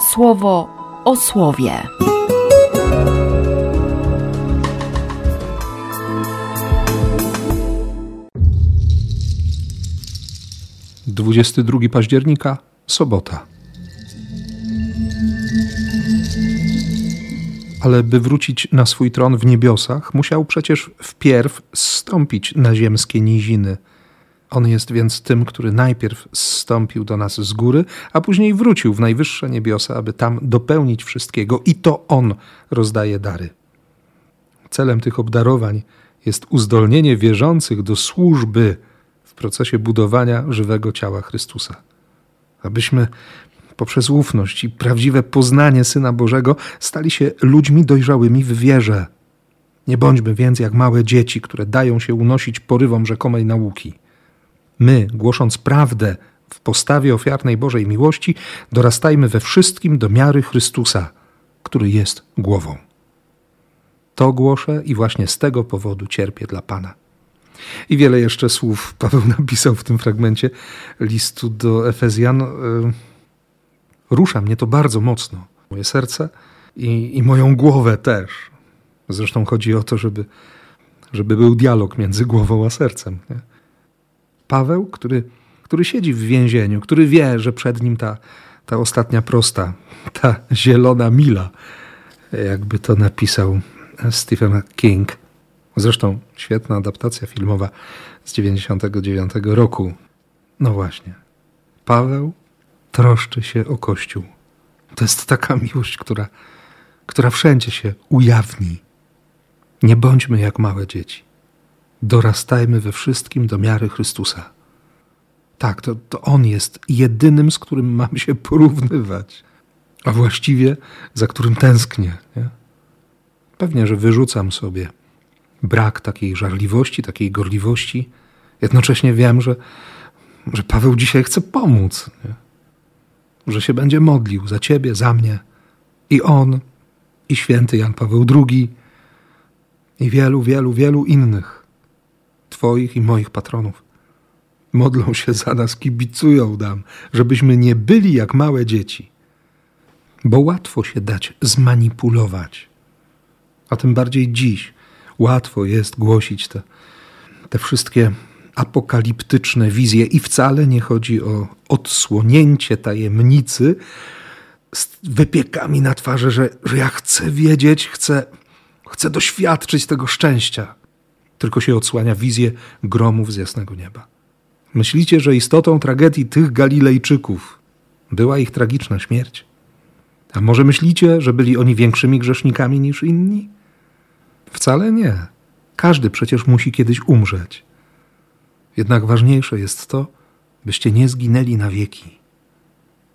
słowo o słowie. Dwudziesty drugi października, sobota. Ale by wrócić na swój tron w niebiosach, musiał przecież wpierw zstąpić na ziemskie niziny – on jest więc tym, który najpierw zstąpił do nas z góry, a później wrócił w najwyższe niebiosa, aby tam dopełnić wszystkiego, i to On rozdaje dary. Celem tych obdarowań jest uzdolnienie wierzących do służby w procesie budowania żywego ciała Chrystusa. Abyśmy poprzez ufność i prawdziwe poznanie Syna Bożego stali się ludźmi dojrzałymi w wierze. Nie bądźmy więc jak małe dzieci, które dają się unosić porywom rzekomej nauki. My, głosząc prawdę w postawie ofiarnej Bożej miłości, dorastajmy we wszystkim do miary Chrystusa, który jest głową. To głoszę i właśnie z tego powodu cierpię dla Pana. I wiele jeszcze słów Paweł napisał w tym fragmencie listu do Efezjan. E, rusza mnie to bardzo mocno. Moje serce i, i moją głowę też. Zresztą chodzi o to, żeby, żeby był dialog między głową a sercem. Nie? Paweł, który, który siedzi w więzieniu, który wie, że przed nim ta, ta ostatnia prosta, ta zielona mila, jakby to napisał Stephen King. Zresztą świetna adaptacja filmowa z 99 roku. No właśnie. Paweł troszczy się o Kościół. To jest taka miłość, która, która wszędzie się ujawni. Nie bądźmy jak małe dzieci dorastajmy we wszystkim do miary Chrystusa. Tak, to, to On jest jedynym, z którym mam się porównywać, a właściwie za którym tęsknię. Nie? Pewnie, że wyrzucam sobie brak takiej żarliwości, takiej gorliwości. Jednocześnie wiem, że, że Paweł dzisiaj chce pomóc, nie? że się będzie modlił za Ciebie, za mnie. I on, i święty Jan Paweł II, i wielu, wielu, wielu innych. Twoich i moich patronów. Modlą się za nas, kibicują nam, żebyśmy nie byli jak małe dzieci. Bo łatwo się dać zmanipulować. A tym bardziej dziś łatwo jest głosić te, te wszystkie apokaliptyczne wizje i wcale nie chodzi o odsłonięcie tajemnicy z wypiekami na twarzy, że, że ja chcę wiedzieć, chcę, chcę doświadczyć tego szczęścia tylko się odsłania wizję gromów z jasnego nieba. Myślicie, że istotą tragedii tych Galilejczyków była ich tragiczna śmierć? A może myślicie, że byli oni większymi grzesznikami niż inni? Wcale nie. Każdy przecież musi kiedyś umrzeć. Jednak ważniejsze jest to, byście nie zginęli na wieki.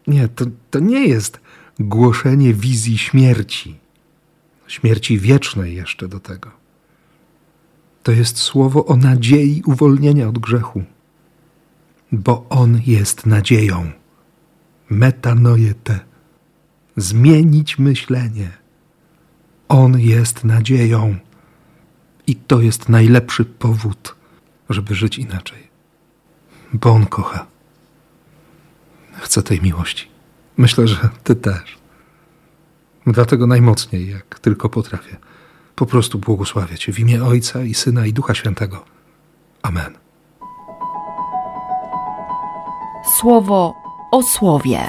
Nie, to, to nie jest głoszenie wizji śmierci, śmierci wiecznej jeszcze do tego to jest słowo o nadziei uwolnienia od grzechu, bo On jest nadzieją. Metanoete. Zmienić myślenie. On jest nadzieją. I to jest najlepszy powód, żeby żyć inaczej. Bo On kocha. Chcę tej miłości. Myślę, że Ty też. Dlatego najmocniej, jak tylko potrafię po prostu błogosławię Cię w imię Ojca i Syna i Ducha Świętego. Amen. Słowo o słowie.